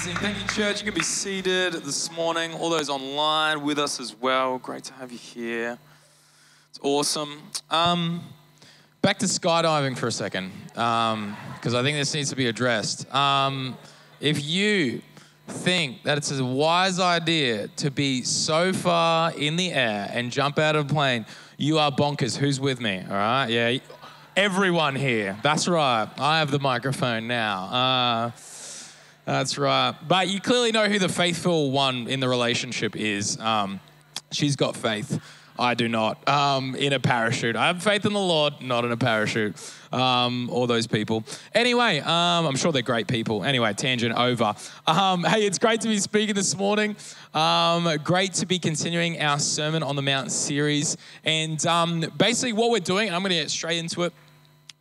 Thank you, church. You can be seated this morning. All those online with us as well. Great to have you here. It's awesome. Um, back to skydiving for a second, because um, I think this needs to be addressed. Um, if you think that it's a wise idea to be so far in the air and jump out of a plane, you are bonkers. Who's with me? All right? Yeah. Everyone here. That's right. I have the microphone now. Uh, that's right. But you clearly know who the faithful one in the relationship is. Um, she's got faith. I do not. Um, in a parachute. I have faith in the Lord, not in a parachute. Um, all those people. Anyway, um, I'm sure they're great people. Anyway, tangent over. Um, hey, it's great to be speaking this morning. Um, great to be continuing our Sermon on the Mount series. And um, basically, what we're doing, I'm going to get straight into it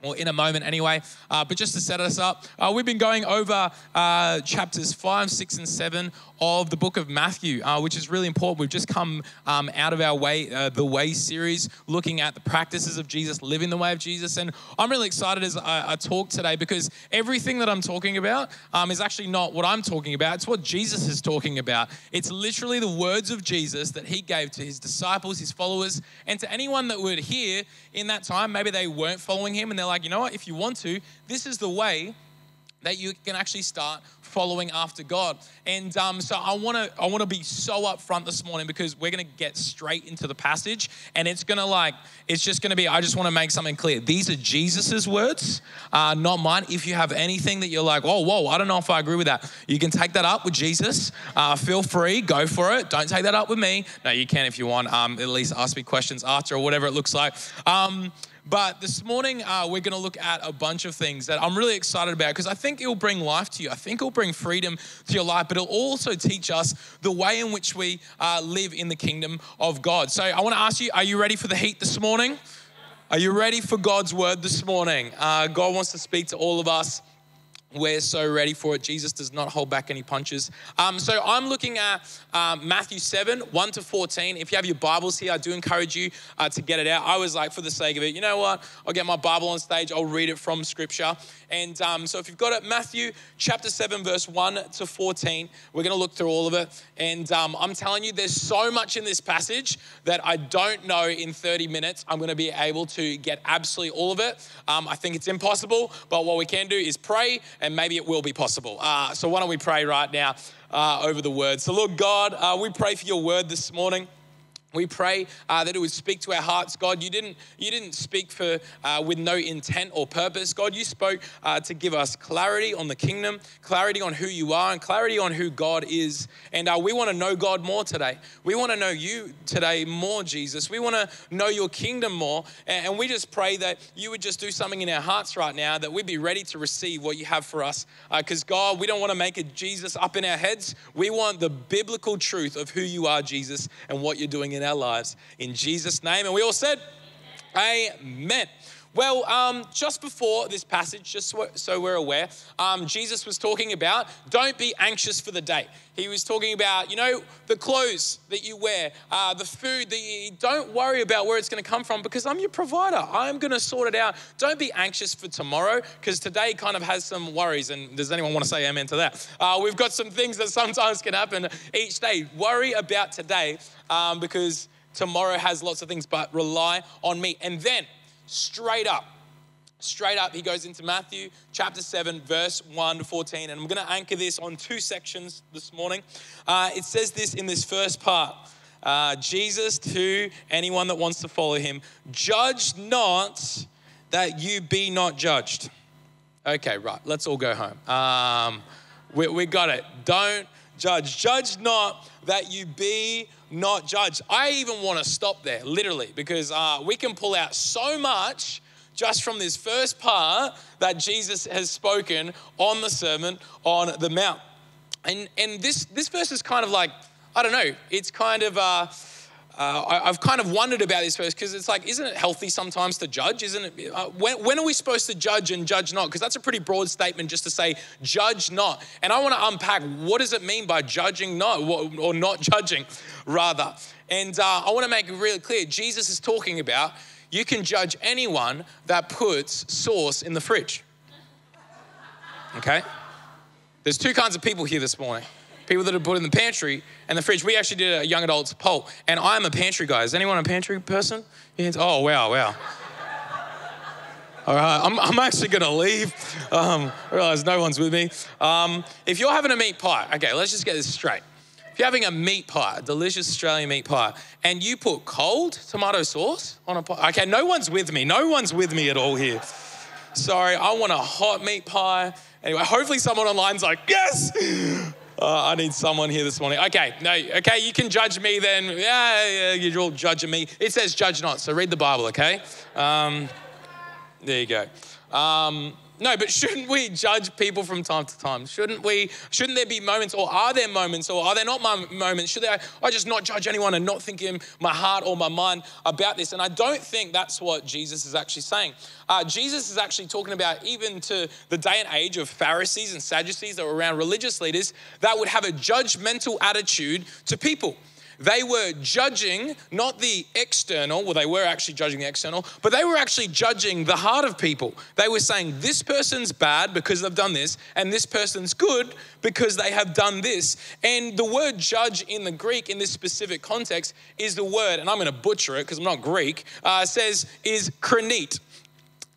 or in a moment anyway. Uh, but just to set us up, uh, we've been going over uh, chapters 5, 6, and 7 of the book of Matthew, uh, which is really important. We've just come um, out of our way, uh, the Way series, looking at the practices of Jesus, living the way of Jesus. And I'm really excited as I, I talk today because everything that I'm talking about um, is actually not what I'm talking about, it's what Jesus is talking about. It's literally the words of Jesus that he gave to his disciples, his followers, and to anyone that would hear in that time. Maybe they weren't following him and they're like, you know what, if you want to, this is the way that you can actually start following after God. And um, so I want to I want to be so upfront this morning because we're going to get straight into the passage, and it's going to like it's just going to be. I just want to make something clear. These are Jesus's words, uh, not mine. If you have anything that you're like, oh, whoa, I don't know if I agree with that, you can take that up with Jesus. Uh, feel free, go for it. Don't take that up with me. No, you can if you want. Um, at least ask me questions after or whatever it looks like. Um, but this morning, uh, we're going to look at a bunch of things that I'm really excited about because I think it will bring life to you. I think it will bring freedom to your life, but it'll also teach us the way in which we uh, live in the kingdom of God. So I want to ask you are you ready for the heat this morning? Are you ready for God's word this morning? Uh, God wants to speak to all of us. We're so ready for it. Jesus does not hold back any punches. Um, so I'm looking at um, Matthew 7, 1 to 14. If you have your Bibles here, I do encourage you uh, to get it out. I was like, for the sake of it, you know what? I'll get my Bible on stage, I'll read it from Scripture. And um, so if you've got it, Matthew chapter 7, verse 1 to 14, we're going to look through all of it. And um, I'm telling you, there's so much in this passage that I don't know in 30 minutes I'm going to be able to get absolutely all of it. Um, I think it's impossible, but what we can do is pray and maybe it will be possible. Uh, so why don't we pray right now uh, over the word? So, Lord God, uh, we pray for your word this morning. We pray uh, that it would speak to our hearts. God, you didn't, you didn't speak for, uh, with no intent or purpose. God, you spoke uh, to give us clarity on the kingdom, clarity on who you are, and clarity on who God is. And uh, we want to know God more today. We want to know you today more, Jesus. We want to know your kingdom more. And we just pray that you would just do something in our hearts right now, that we'd be ready to receive what you have for us. Because, uh, God, we don't want to make a Jesus up in our heads. We want the biblical truth of who you are, Jesus, and what you're doing in our lives. In Jesus' name. And we all said, Amen. Amen. Well, um, just before this passage, just so we're aware, um, Jesus was talking about don't be anxious for the day. He was talking about, you know, the clothes that you wear, uh, the food that you eat. Don't worry about where it's going to come from because I'm your provider. I'm going to sort it out. Don't be anxious for tomorrow because today kind of has some worries. And does anyone want to say amen to that? Uh, we've got some things that sometimes can happen each day. Worry about today um, because tomorrow has lots of things, but rely on me. And then, straight up. Straight up, he goes into Matthew chapter 7, verse 1 to 14. And I'm going to anchor this on two sections this morning. Uh, it says this in this first part uh, Jesus to anyone that wants to follow him, judge not that you be not judged. Okay, right, let's all go home. Um, we, we got it. Don't judge. Judge not that you be not judged. I even want to stop there, literally, because uh, we can pull out so much just from this first part that Jesus has spoken on the Sermon on the Mount. And, and this, this verse is kind of like, I don't know, it's kind of. Uh, uh, I, have kind of wondered about this verse because it's like, isn't it healthy sometimes to judge? Isn't it? Uh, when, when, are we supposed to judge and judge not? Because that's a pretty broad statement just to say judge not. And I want to unpack what does it mean by judging not or not judging, rather. And uh, I want to make it really clear. Jesus is talking about you can judge anyone that puts sauce in the fridge. Okay. There's two kinds of people here this morning people that are put in the pantry and the fridge. We actually did a young adults poll, and I'm a pantry guy. Is anyone a pantry person? Oh, wow, wow. All right, I'm, I'm actually gonna leave. Um, I realize no one's with me. Um, if you're having a meat pie, okay, let's just get this straight. If you're having a meat pie, a delicious Australian meat pie, and you put cold tomato sauce on a pie, okay, no one's with me. No one's with me at all here. Sorry, I want a hot meat pie. Anyway, hopefully someone online's like, yes! Uh, I need someone here this morning. Okay, no, okay, you can judge me then. Yeah, yeah, you're all judging me. It says judge not, so read the Bible, okay? Um, there you go. Um, no, but shouldn't we judge people from time to time? Shouldn't we? Shouldn't there be moments, or are there moments, or are there not moments? Should I, I just not judge anyone and not think in my heart or my mind about this? And I don't think that's what Jesus is actually saying. Uh, Jesus is actually talking about even to the day and age of Pharisees and Sadducees that were around religious leaders that would have a judgmental attitude to people. They were judging not the external, well, they were actually judging the external, but they were actually judging the heart of people. They were saying, this person's bad because they've done this, and this person's good because they have done this. And the word judge in the Greek, in this specific context, is the word, and I'm going to butcher it because I'm not Greek, uh, says, is kranete.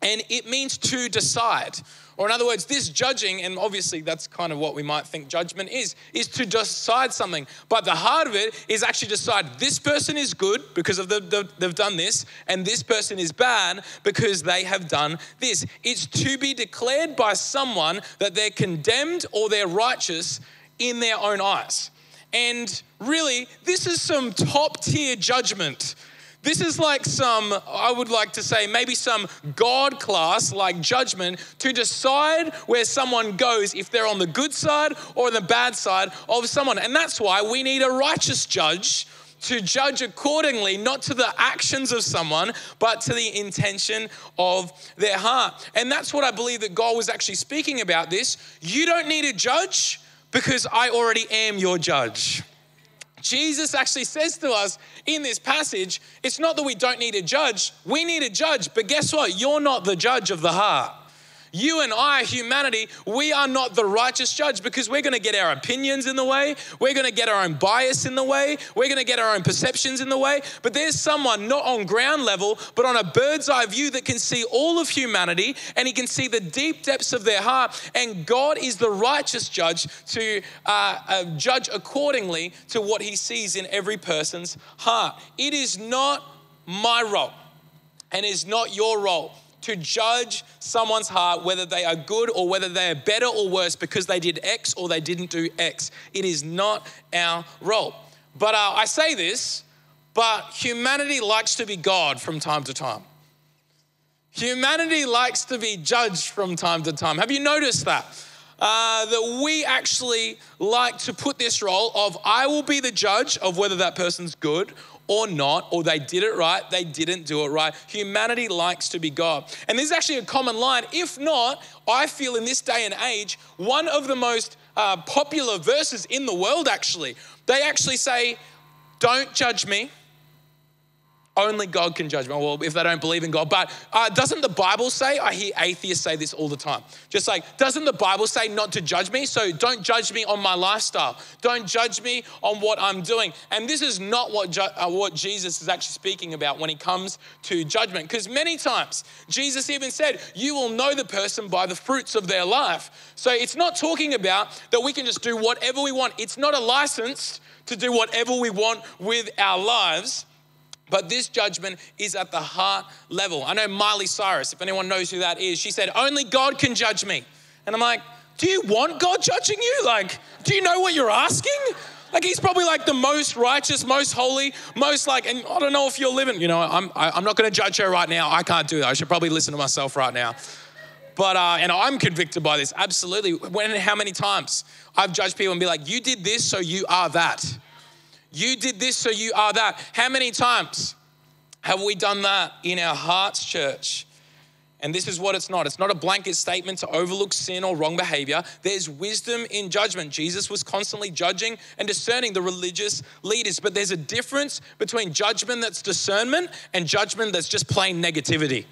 And it means to decide. Or, in other words, this judging, and obviously that's kind of what we might think judgment is, is to decide something. But the heart of it is actually decide this person is good because of the, the, they've done this, and this person is bad because they have done this. It's to be declared by someone that they're condemned or they're righteous in their own eyes. And really, this is some top tier judgment this is like some, I would like to say, maybe some God class like judgment to decide where someone goes if they're on the good side or the bad side of someone. And that's why we need a righteous judge to judge accordingly, not to the actions of someone, but to the intention of their heart. And that's what I believe that God was actually speaking about this. You don't need a judge because I already am your judge. Jesus actually says to us in this passage, it's not that we don't need a judge, we need a judge, but guess what? You're not the judge of the heart. You and I, humanity, we are not the righteous judge because we're going to get our opinions in the way. We're going to get our own bias in the way. We're going to get our own perceptions in the way. But there's someone not on ground level, but on a bird's eye view that can see all of humanity and he can see the deep depths of their heart. And God is the righteous judge to uh, uh, judge accordingly to what he sees in every person's heart. It is not my role and is not your role to judge someone's heart, whether they are good or whether they are better or worse because they did X or they didn't do X. It is not our role. But uh, I say this, but humanity likes to be God from time to time. Humanity likes to be judged from time to time. Have you noticed that? Uh, that we actually like to put this role of I will be the judge of whether that person's good or not, or they did it right, they didn't do it right. Humanity likes to be God. And this is actually a common line. If not, I feel in this day and age, one of the most uh, popular verses in the world actually, they actually say, Don't judge me only God can judge me. Well, if they don't believe in God. But uh, doesn't the Bible say, I hear atheists say this all the time, just like, doesn't the Bible say not to judge me? So don't judge me on my lifestyle. Don't judge me on what I'm doing. And this is not what, ju- uh, what Jesus is actually speaking about when he comes to judgment. Because many times, Jesus even said, You will know the person by the fruits of their life. So it's not talking about that we can just do whatever we want. It's not a license to do whatever we want with our lives. But this judgment is at the heart level. I know Miley Cyrus, if anyone knows who that is, she said, Only God can judge me. And I'm like, Do you want God judging you? Like, do you know what you're asking? Like, he's probably like the most righteous, most holy, most like, and I don't know if you're living, you know, I'm, I, am i am not gonna judge her right now. I can't do that. I should probably listen to myself right now. But, uh, and I'm convicted by this, absolutely. When how many times I've judged people and be like, You did this, so you are that. You did this, so you are that. How many times have we done that in our hearts, church? And this is what it's not. It's not a blanket statement to overlook sin or wrong behavior. There's wisdom in judgment. Jesus was constantly judging and discerning the religious leaders. But there's a difference between judgment that's discernment and judgment that's just plain negativity.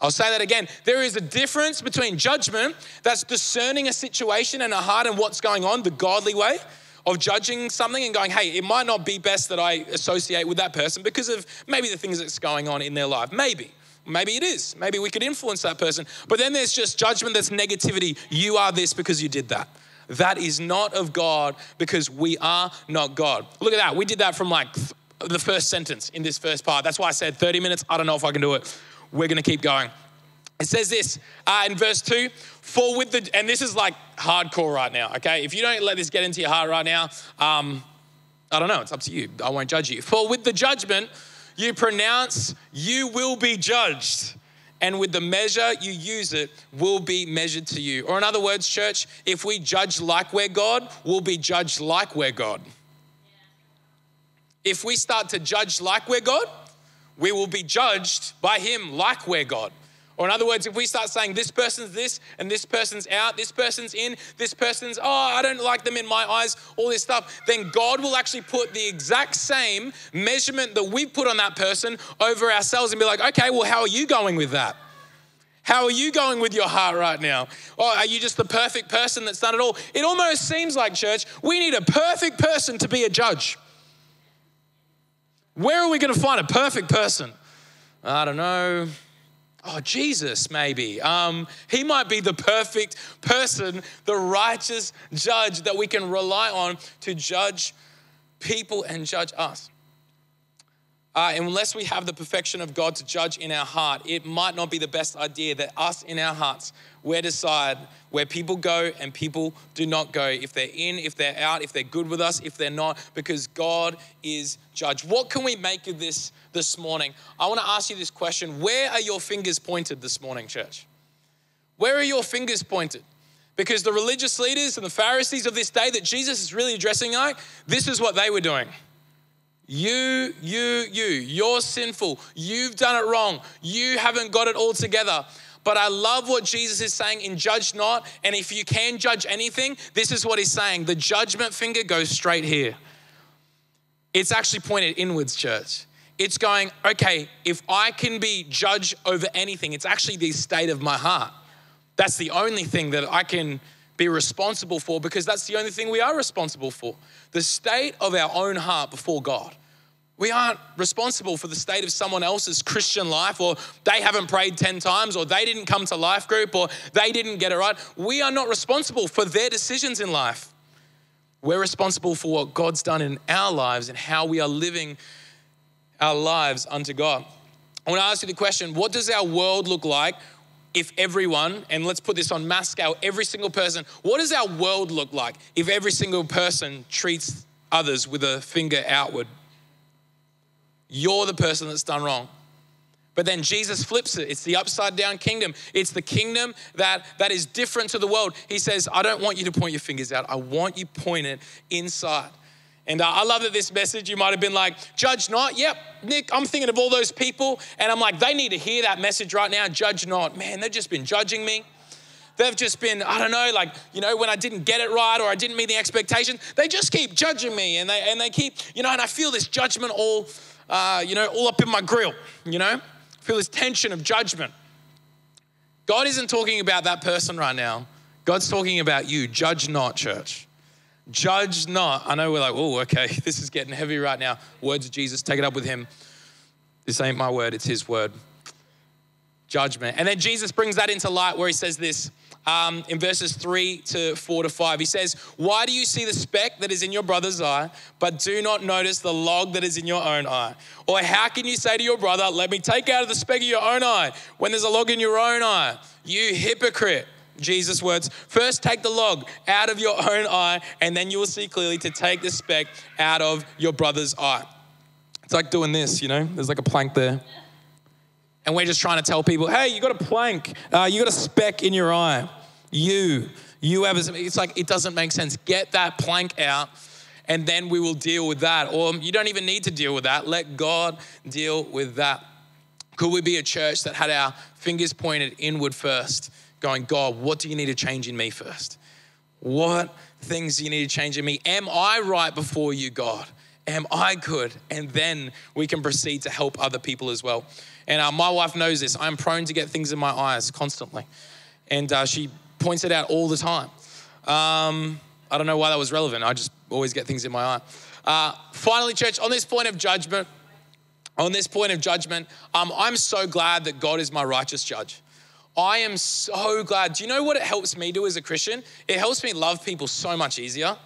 I'll say that again. There is a difference between judgment, that's discerning a situation and a heart and what's going on, the godly way of judging something and going, hey, it might not be best that I associate with that person because of maybe the things that's going on in their life. Maybe. Maybe it is. Maybe we could influence that person. But then there's just judgment that's negativity. You are this because you did that. That is not of God because we are not God. Look at that. We did that from like the first sentence in this first part. That's why I said 30 minutes. I don't know if I can do it. We're going to keep going. It says this uh, in verse 2 For with the, and this is like hardcore right now, okay? If you don't let this get into your heart right now, um, I don't know, it's up to you. I won't judge you. For with the judgment you pronounce, you will be judged. And with the measure you use it, will be measured to you. Or, in other words, church, if we judge like we're God, we'll be judged like we're God. If we start to judge like we're God, we will be judged by Him like we're God. Or, in other words, if we start saying this person's this and this person's out, this person's in, this person's, oh, I don't like them in my eyes, all this stuff, then God will actually put the exact same measurement that we put on that person over ourselves and be like, okay, well, how are you going with that? How are you going with your heart right now? Or are you just the perfect person that's done it all? It almost seems like, church, we need a perfect person to be a judge. Where are we going to find a perfect person? I don't know. Oh, Jesus, maybe. Um, he might be the perfect person, the righteous judge that we can rely on to judge people and judge us. Uh, unless we have the perfection of God to judge in our heart, it might not be the best idea that us in our hearts, we decide where people go and people do not go. If they're in, if they're out, if they're good with us, if they're not, because God is judge. What can we make of this this morning? I want to ask you this question Where are your fingers pointed this morning, church? Where are your fingers pointed? Because the religious leaders and the Pharisees of this day that Jesus is really addressing, like, this is what they were doing. You, you, you, you're sinful. You've done it wrong. You haven't got it all together. But I love what Jesus is saying in judge not. And if you can judge anything, this is what he's saying. The judgment finger goes straight here. It's actually pointed inwards, church. It's going, okay, if I can be judge over anything, it's actually the state of my heart. That's the only thing that I can be responsible for because that's the only thing we are responsible for the state of our own heart before God. We aren't responsible for the state of someone else's Christian life, or they haven't prayed 10 times, or they didn't come to life group, or they didn't get it right. We are not responsible for their decisions in life. We're responsible for what God's done in our lives and how we are living our lives unto God. I want to ask you the question what does our world look like if everyone, and let's put this on mass scale, every single person, what does our world look like if every single person treats others with a finger outward? You're the person that's done wrong. But then Jesus flips it. It's the upside down kingdom. It's the kingdom that, that is different to the world. He says, I don't want you to point your fingers out. I want you pointed inside. And uh, I love that this message, you might have been like, judge not. Yep, Nick, I'm thinking of all those people. And I'm like, they need to hear that message right now. Judge not. Man, they've just been judging me. They've just been, I don't know, like, you know, when I didn't get it right or I didn't meet the expectation, they just keep judging me and they, and they keep, you know, and I feel this judgment all, uh, you know, all up in my grill, you know? I feel this tension of judgment. God isn't talking about that person right now. God's talking about you. Judge not, church. Judge not. I know we're like, oh, okay, this is getting heavy right now. Words of Jesus, take it up with him. This ain't my word, it's his word. Judgment. And then Jesus brings that into light where he says this um, in verses three to four to five. He says, Why do you see the speck that is in your brother's eye, but do not notice the log that is in your own eye? Or how can you say to your brother, Let me take out of the speck of your own eye when there's a log in your own eye? You hypocrite. Jesus' words, first take the log out of your own eye, and then you will see clearly to take the speck out of your brother's eye. It's like doing this, you know, there's like a plank there. And we're just trying to tell people, hey, you got a plank, uh, you got a speck in your eye. You, you have, a, it's like, it doesn't make sense. Get that plank out, and then we will deal with that. Or you don't even need to deal with that. Let God deal with that. Could we be a church that had our fingers pointed inward first? Going, God, what do you need to change in me first? What things do you need to change in me? Am I right before you, God? am I good? And then we can proceed to help other people as well. And uh, my wife knows this. I'm prone to get things in my eyes constantly. And uh, she points it out all the time. Um, I don't know why that was relevant. I just always get things in my eye. Uh, finally, church, on this point of judgment, on this point of judgment, um, I'm so glad that God is my righteous judge. I am so glad. Do you know what it helps me do as a Christian? It helps me love people so much easier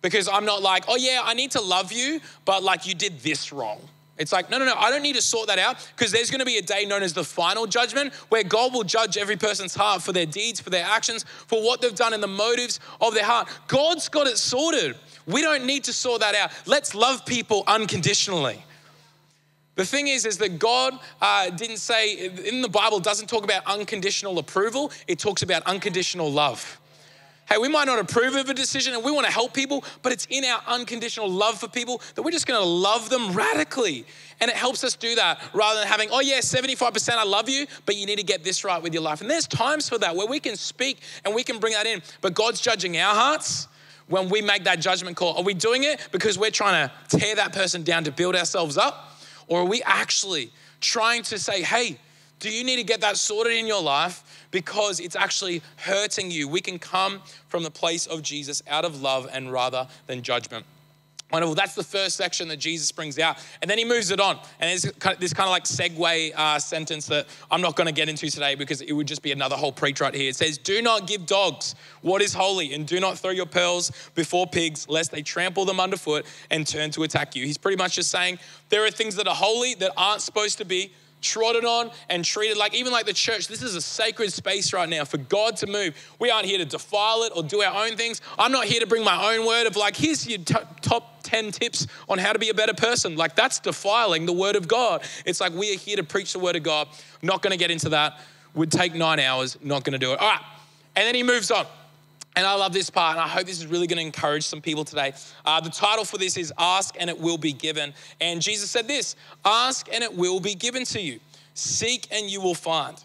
because I'm not like, oh yeah, I need to love you, but like you did this wrong. It's like, no, no, no, I don't need to sort that out because there's going to be a day known as the final judgment where God will judge every person's heart for their deeds, for their actions, for what they've done and the motives of their heart. God's got it sorted. We don't need to sort that out. Let's love people unconditionally. The thing is, is that God uh, didn't say, in the Bible, doesn't talk about unconditional approval, it talks about unconditional love. Hey, we might not approve of a decision and we want to help people, but it's in our unconditional love for people that we're just going to love them radically. And it helps us do that rather than having, oh, yeah, 75% I love you, but you need to get this right with your life. And there's times for that where we can speak and we can bring that in, but God's judging our hearts when we make that judgment call. Are we doing it because we're trying to tear that person down to build ourselves up? Or are we actually trying to say, hey, do you need to get that sorted in your life because it's actually hurting you? We can come from the place of Jesus out of love and rather than judgment. Wonderful. That's the first section that Jesus brings out. And then he moves it on. And there's this kind of like segue uh, sentence that I'm not going to get into today because it would just be another whole preach right here. It says, Do not give dogs what is holy, and do not throw your pearls before pigs, lest they trample them underfoot and turn to attack you. He's pretty much just saying there are things that are holy that aren't supposed to be trodden on and treated like, even like the church, this is a sacred space right now for God to move. We aren't here to defile it or do our own things. I'm not here to bring my own word of like, here's your t- top 10 tips on how to be a better person. Like, that's defiling the word of God. It's like, we are here to preach the word of God. Not going to get into that. Would take nine hours, not going to do it. All right. And then he moves on. And I love this part, and I hope this is really going to encourage some people today. Uh, the title for this is Ask and It Will Be Given. And Jesus said this Ask and it will be given to you, seek and you will find,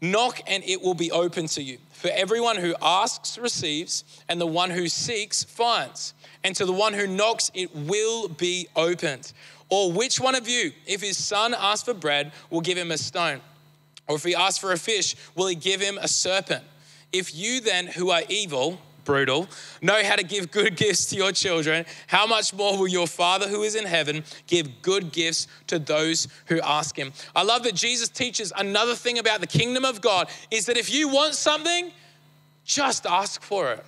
knock and it will be open to you. For everyone who asks receives, and the one who seeks finds. And to the one who knocks, it will be opened. Or which one of you, if his son asks for bread, will give him a stone? Or if he asks for a fish, will he give him a serpent? If you then, who are evil, brutal, know how to give good gifts to your children, how much more will your Father who is in heaven give good gifts to those who ask him? I love that Jesus teaches another thing about the kingdom of God is that if you want something, just ask for it.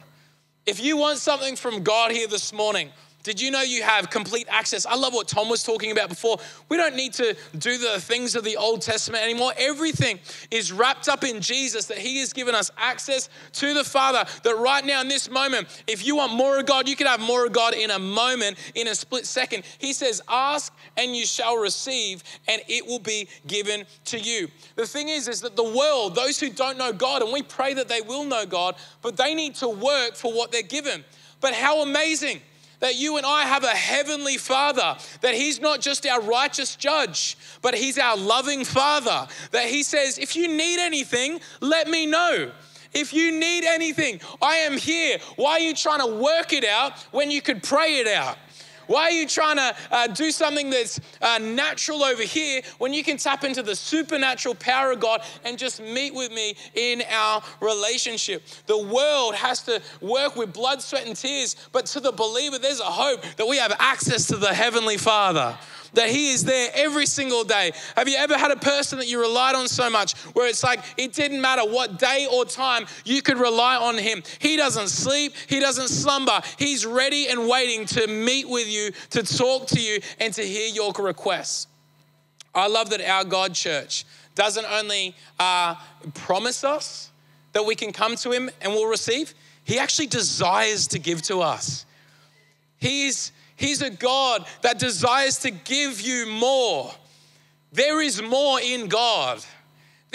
If you want something from God here this morning, did you know you have complete access? I love what Tom was talking about before. We don't need to do the things of the Old Testament anymore. Everything is wrapped up in Jesus, that He has given us access to the Father. That right now, in this moment, if you want more of God, you can have more of God in a moment, in a split second. He says, Ask and you shall receive, and it will be given to you. The thing is, is that the world, those who don't know God, and we pray that they will know God, but they need to work for what they're given. But how amazing! That you and I have a heavenly Father, that He's not just our righteous judge, but He's our loving Father. That He says, if you need anything, let me know. If you need anything, I am here. Why are you trying to work it out when you could pray it out? Why are you trying to uh, do something that's uh, natural over here when you can tap into the supernatural power of God and just meet with me in our relationship? The world has to work with blood, sweat, and tears, but to the believer, there's a hope that we have access to the Heavenly Father that He is there every single day. Have you ever had a person that you relied on so much where it's like it didn't matter what day or time, you could rely on Him? He doesn't sleep, He doesn't slumber. He's ready and waiting to meet with you, to talk to you, and to hear your requests. I love that our God church doesn't only uh, promise us that we can come to Him and we'll receive, He actually desires to give to us. He's He's a God that desires to give you more. There is more in God.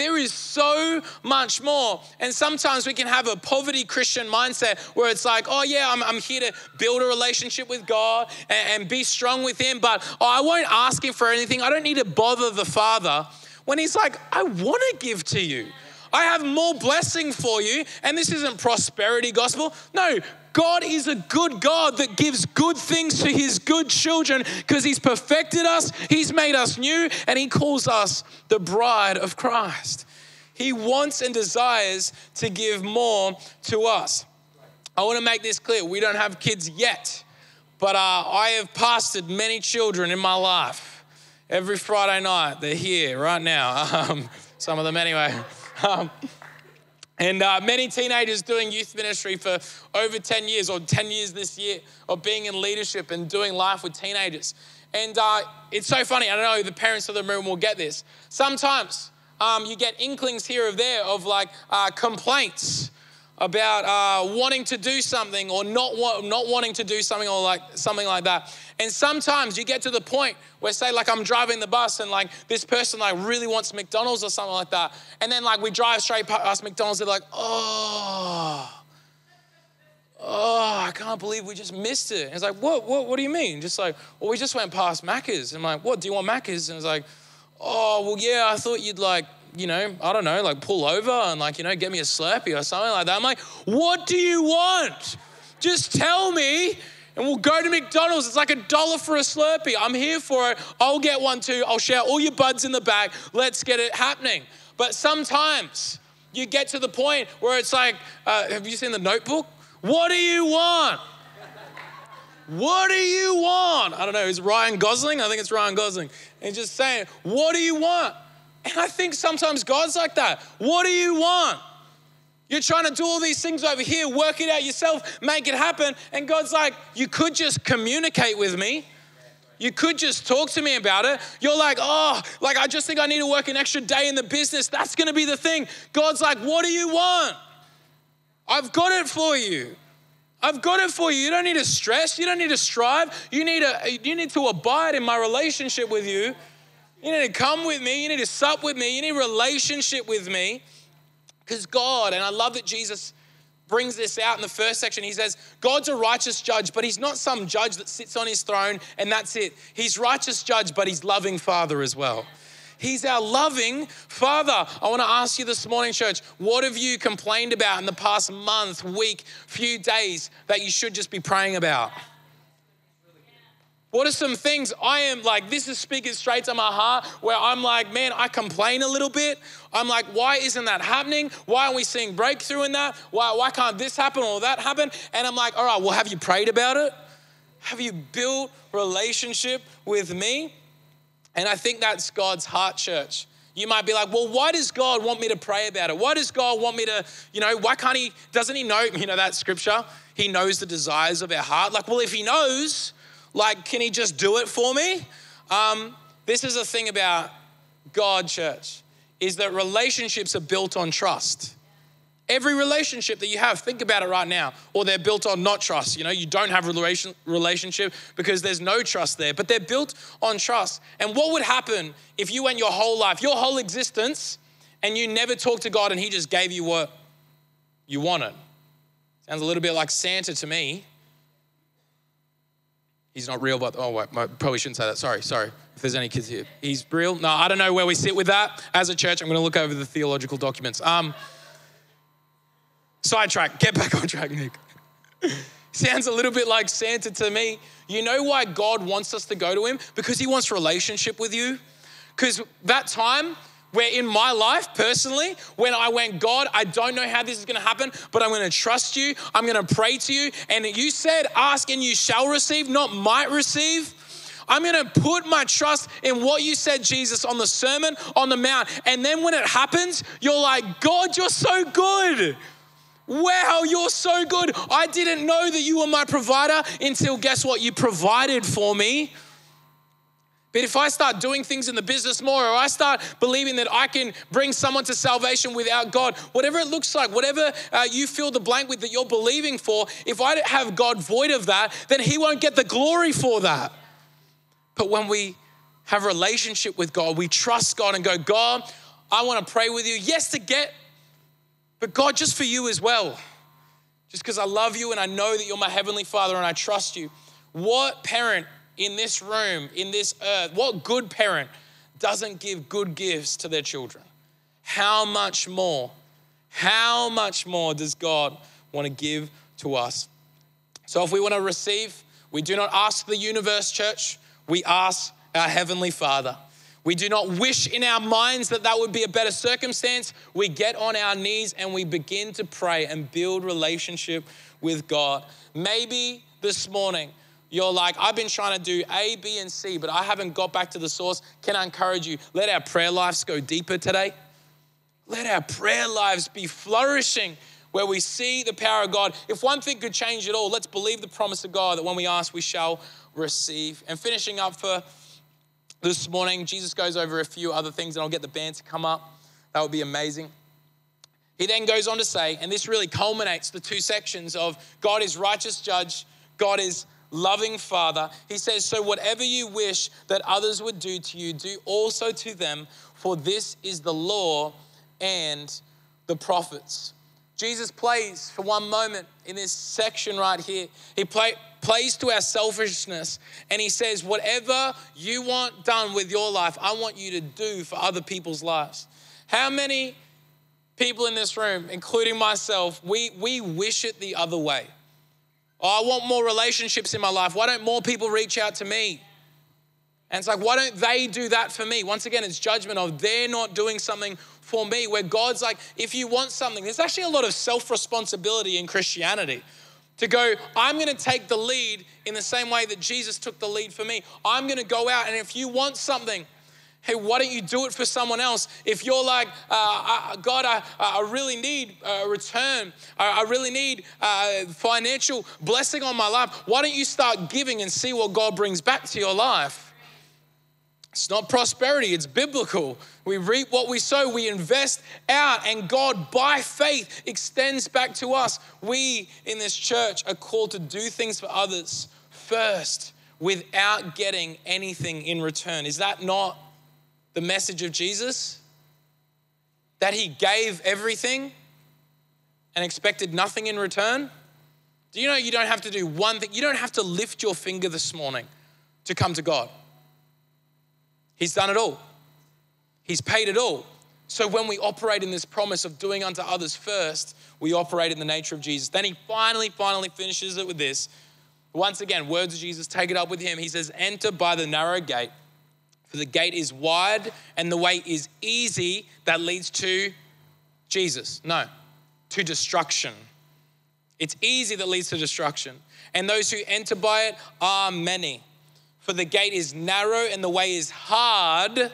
There is so much more. And sometimes we can have a poverty Christian mindset where it's like, oh, yeah, I'm, I'm here to build a relationship with God and, and be strong with Him, but oh, I won't ask Him for anything. I don't need to bother the Father. When He's like, I want to give to you. I have more blessing for you. And this isn't prosperity gospel. No, God is a good God that gives good things to his good children because he's perfected us, he's made us new, and he calls us the bride of Christ. He wants and desires to give more to us. I want to make this clear. We don't have kids yet, but uh, I have pastored many children in my life. Every Friday night, they're here right now. Um, some of them, anyway. Um, and uh, many teenagers doing youth ministry for over 10 years or 10 years this year of being in leadership and doing life with teenagers. And uh, it's so funny. I don't know, the parents of the room will get this. Sometimes um, you get inklings here or there of like uh, complaints about uh, wanting to do something or not, wa- not wanting to do something or like something like that. And sometimes you get to the point where, say, like I'm driving the bus and like this person like really wants McDonald's or something like that, and then like we drive straight past McDonald's, they're like, oh. Oh, I can't believe we just missed it. And it's like, what, what, what do you mean? Just like, well, we just went past Macca's. And I'm like, what, do you want Macca's? And it's like, oh, well, yeah, I thought you'd like you know, I don't know, like pull over and like, you know, get me a Slurpee or something like that. I'm like, what do you want? Just tell me and we'll go to McDonald's. It's like a dollar for a Slurpee. I'm here for it. I'll get one too. I'll share all your buds in the back. Let's get it happening. But sometimes you get to the point where it's like, uh, have you seen the notebook? What do you want? What do you want? I don't know. Is Ryan Gosling? I think it's Ryan Gosling. And just saying, what do you want? And I think sometimes God's like that. What do you want? You're trying to do all these things over here, work it out yourself, make it happen. And God's like, you could just communicate with me. You could just talk to me about it. You're like, oh, like I just think I need to work an extra day in the business. That's going to be the thing. God's like, what do you want? I've got it for you. I've got it for you. You don't need to stress. You don't need to strive. You need to, you need to abide in my relationship with you. You need to come with me. You need to sup with me. You need relationship with me. Because God, and I love that Jesus brings this out in the first section. He says, God's a righteous judge, but he's not some judge that sits on his throne and that's it. He's righteous judge, but he's loving father as well. He's our loving Father. I want to ask you this morning, church, what have you complained about in the past month, week, few days that you should just be praying about? What are some things I am like, this is speaking straight to my heart, where I'm like, man, I complain a little bit. I'm like, why isn't that happening? Why aren't we seeing breakthrough in that? Why, why can't this happen or that happen? And I'm like, all right, well, have you prayed about it? Have you built relationship with me? And I think that's God's heart, church. You might be like, well, why does God want me to pray about it? Why does God want me to, you know, why can't He, doesn't He know, you know, that scripture? He knows the desires of our heart. Like, well, if He knows, like, can he just do it for me? Um, this is the thing about God, church, is that relationships are built on trust. Every relationship that you have, think about it right now, or they're built on not trust. You know, you don't have a relation, relationship because there's no trust there, but they're built on trust. And what would happen if you went your whole life, your whole existence, and you never talked to God and He just gave you what you wanted? Sounds a little bit like Santa to me. He's not real, but oh, wait, I probably shouldn't say that. Sorry, sorry. If there's any kids here, he's real. No, I don't know where we sit with that as a church. I'm going to look over the theological documents. Um, sidetrack. Get back on track, Nick. Sounds a little bit like Santa to me. You know why God wants us to go to Him? Because He wants relationship with you. Because that time where in my life personally, when I went, God, I don't know how this is gonna happen, but I'm gonna trust you, I'm gonna pray to you. And you said, ask and you shall receive, not might receive. I'm gonna put my trust in what you said, Jesus, on the Sermon on the Mount. And then when it happens, you're like, God, you're so good. Wow, you're so good. I didn't know that you were my provider until guess what? You provided for me. But if I start doing things in the business more, or I start believing that I can bring someone to salvation without God, whatever it looks like, whatever uh, you fill the blank with that you're believing for, if I have God void of that, then He won't get the glory for that. But when we have a relationship with God, we trust God and go, God, I want to pray with you. Yes, to get, but God, just for you as well. Just because I love you and I know that you're my heavenly Father and I trust you. What parent in this room, in this earth, what good parent doesn't give good gifts to their children? How much more, how much more does God want to give to us? So if we want to receive, we do not ask the universe, church, we ask our Heavenly Father. We do not wish in our minds that that would be a better circumstance. We get on our knees and we begin to pray and build relationship with God. Maybe this morning you're like, I've been trying to do A, B, and C, but I haven't got back to the source. Can I encourage you? Let our prayer lives go deeper today. Let our prayer lives be flourishing where we see the power of God. If one thing could change it all, let's believe the promise of God that when we ask, we shall receive. And finishing up for this morning, Jesus goes over a few other things, and I'll get the band to come up. That would be amazing. He then goes on to say, and this really culminates the two sections of God is righteous judge, God is loving Father. He says, So whatever you wish that others would do to you, do also to them, for this is the law and the prophets. Jesus plays for one moment in this section right here. He play, plays to our selfishness and he says, Whatever you want done with your life, I want you to do for other people's lives. How many people in this room, including myself, we, we wish it the other way? Oh, I want more relationships in my life. Why don't more people reach out to me? And it's like, why don't they do that for me? Once again, it's judgment of they're not doing something for me, where God's like, if you want something, there's actually a lot of self responsibility in Christianity. To go, I'm gonna take the lead in the same way that Jesus took the lead for me. I'm gonna go out, and if you want something, hey, why don't you do it for someone else? If you're like, uh, God, I, I really need a return, I really need uh, financial blessing on my life, why don't you start giving and see what God brings back to your life? It's not prosperity, it's biblical. We reap what we sow, we invest out, and God, by faith, extends back to us. We in this church are called to do things for others first without getting anything in return. Is that not the message of Jesus? That he gave everything and expected nothing in return? Do you know you don't have to do one thing? You don't have to lift your finger this morning to come to God. He's done it all, He's paid it all. So when we operate in this promise of doing unto others first, we operate in the nature of Jesus. Then he finally, finally finishes it with this. Once again, words of Jesus, take it up with him. He says, Enter by the narrow gate, for the gate is wide and the way is easy that leads to Jesus. No, to destruction. It's easy that leads to destruction. And those who enter by it are many. For the gate is narrow and the way is hard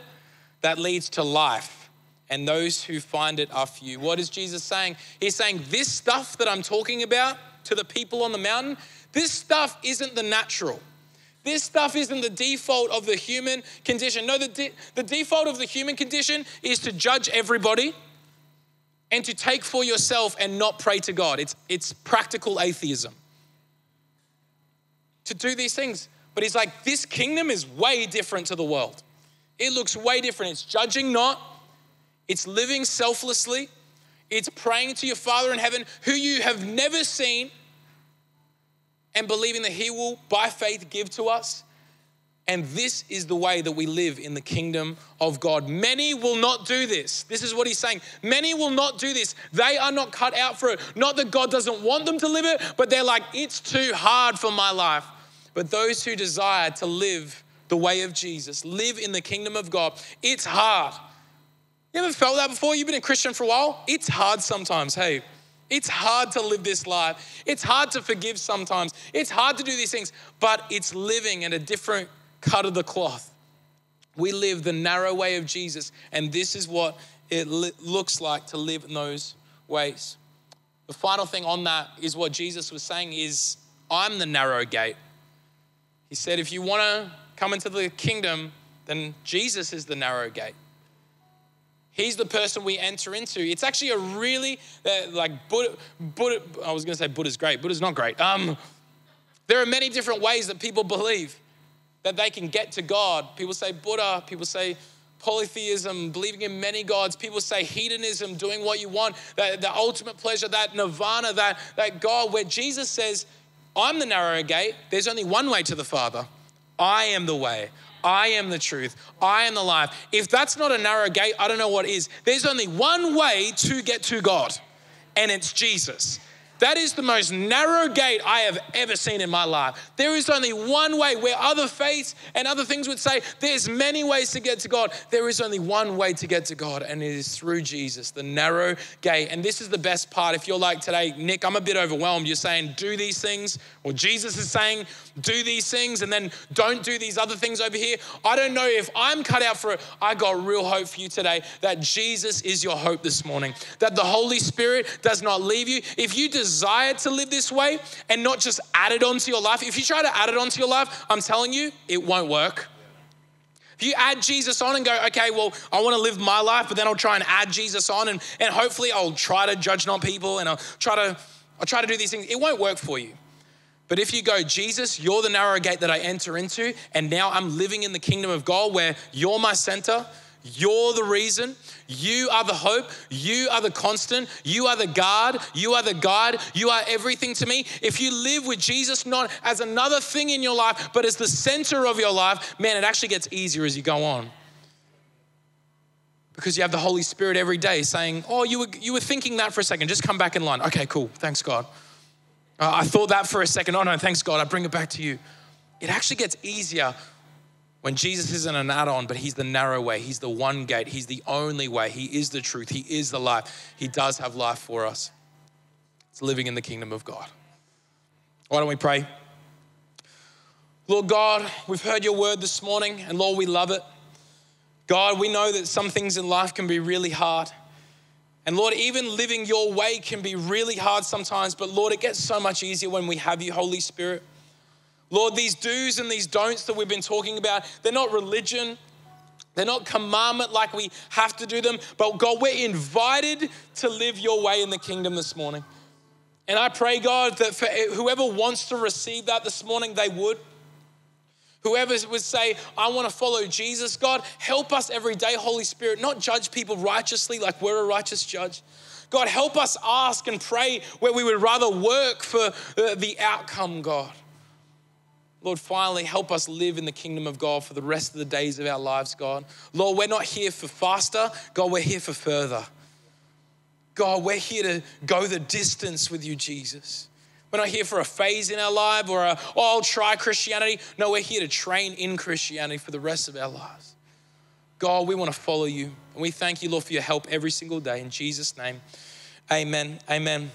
that leads to life, and those who find it are few. What is Jesus saying? He's saying, This stuff that I'm talking about to the people on the mountain, this stuff isn't the natural. This stuff isn't the default of the human condition. No, the, de- the default of the human condition is to judge everybody and to take for yourself and not pray to God. It's, it's practical atheism. To do these things. But he's like, this kingdom is way different to the world. It looks way different. It's judging not, it's living selflessly, it's praying to your Father in heaven who you have never seen and believing that He will, by faith, give to us. And this is the way that we live in the kingdom of God. Many will not do this. This is what he's saying. Many will not do this. They are not cut out for it. Not that God doesn't want them to live it, but they're like, it's too hard for my life. But those who desire to live the way of Jesus, live in the kingdom of God, it's hard. You ever felt that before? You've been a Christian for a while? It's hard sometimes, hey. It's hard to live this life. It's hard to forgive sometimes. It's hard to do these things, but it's living at a different cut of the cloth. We live the narrow way of Jesus, and this is what it looks like to live in those ways. The final thing on that is what Jesus was saying is I'm the narrow gate. He said, if you want to come into the kingdom, then Jesus is the narrow gate. He's the person we enter into. It's actually a really, uh, like, Buddha, Buddha, I was going to say Buddha's great. Buddha's not great. Um, there are many different ways that people believe that they can get to God. People say Buddha, people say polytheism, believing in many gods. People say hedonism, doing what you want, the, the ultimate pleasure, that nirvana, that, that God, where Jesus says, I'm the narrow gate. There's only one way to the Father. I am the way. I am the truth. I am the life. If that's not a narrow gate, I don't know what is. There's only one way to get to God, and it's Jesus. That is the most narrow gate I have ever seen in my life. There is only one way where other faiths and other things would say there's many ways to get to God. There is only one way to get to God, and it is through Jesus, the narrow gate. And this is the best part. If you're like today, Nick, I'm a bit overwhelmed. You're saying do these things, or Jesus is saying do these things, and then don't do these other things over here. I don't know if I'm cut out for it. I got real hope for you today that Jesus is your hope this morning, that the Holy Spirit does not leave you. If you desire to live this way and not just add it onto your life, if you try to add it onto your life, I'm telling you, it won't work. If you add Jesus on and go, okay, well, I want to live my life, but then I'll try and add Jesus on and, and hopefully I'll try to judge not people and I'll try to I'll try to do these things, it won't work for you. But if you go, Jesus, you're the narrow gate that I enter into, and now I'm living in the kingdom of God where you're my center, you're the reason. You are the hope. You are the constant. You are the guard. You are the guide. You are everything to me. If you live with Jesus not as another thing in your life, but as the center of your life, man, it actually gets easier as you go on. Because you have the Holy Spirit every day saying, Oh, you were, you were thinking that for a second. Just come back in line. Okay, cool. Thanks, God. Uh, I thought that for a second. Oh, no, thanks, God. I bring it back to you. It actually gets easier when Jesus isn't an add on, but He's the narrow way, He's the one gate, He's the only way, He is the truth, He is the life. He does have life for us. It's living in the kingdom of God. Why don't we pray? Lord God, we've heard your word this morning, and Lord, we love it. God, we know that some things in life can be really hard. And Lord, even living your way can be really hard sometimes, but Lord, it gets so much easier when we have you, Holy Spirit. Lord, these do's and these don'ts that we've been talking about, they're not religion. They're not commandment like we have to do them, but God, we're invited to live your way in the kingdom this morning. And I pray, God, that for whoever wants to receive that this morning, they would. Whoever would say, I want to follow Jesus, God, help us every day, Holy Spirit, not judge people righteously like we're a righteous judge. God, help us ask and pray where we would rather work for uh, the outcome, God. Lord, finally help us live in the kingdom of God for the rest of the days of our lives, God. Lord, we're not here for faster, God, we're here for further. God, we're here to go the distance with you, Jesus. We're not here for a phase in our life or a, oh, I'll try Christianity. No, we're here to train in Christianity for the rest of our lives. God, we want to follow you. And we thank you, Lord, for your help every single day. In Jesus' name, amen. Amen.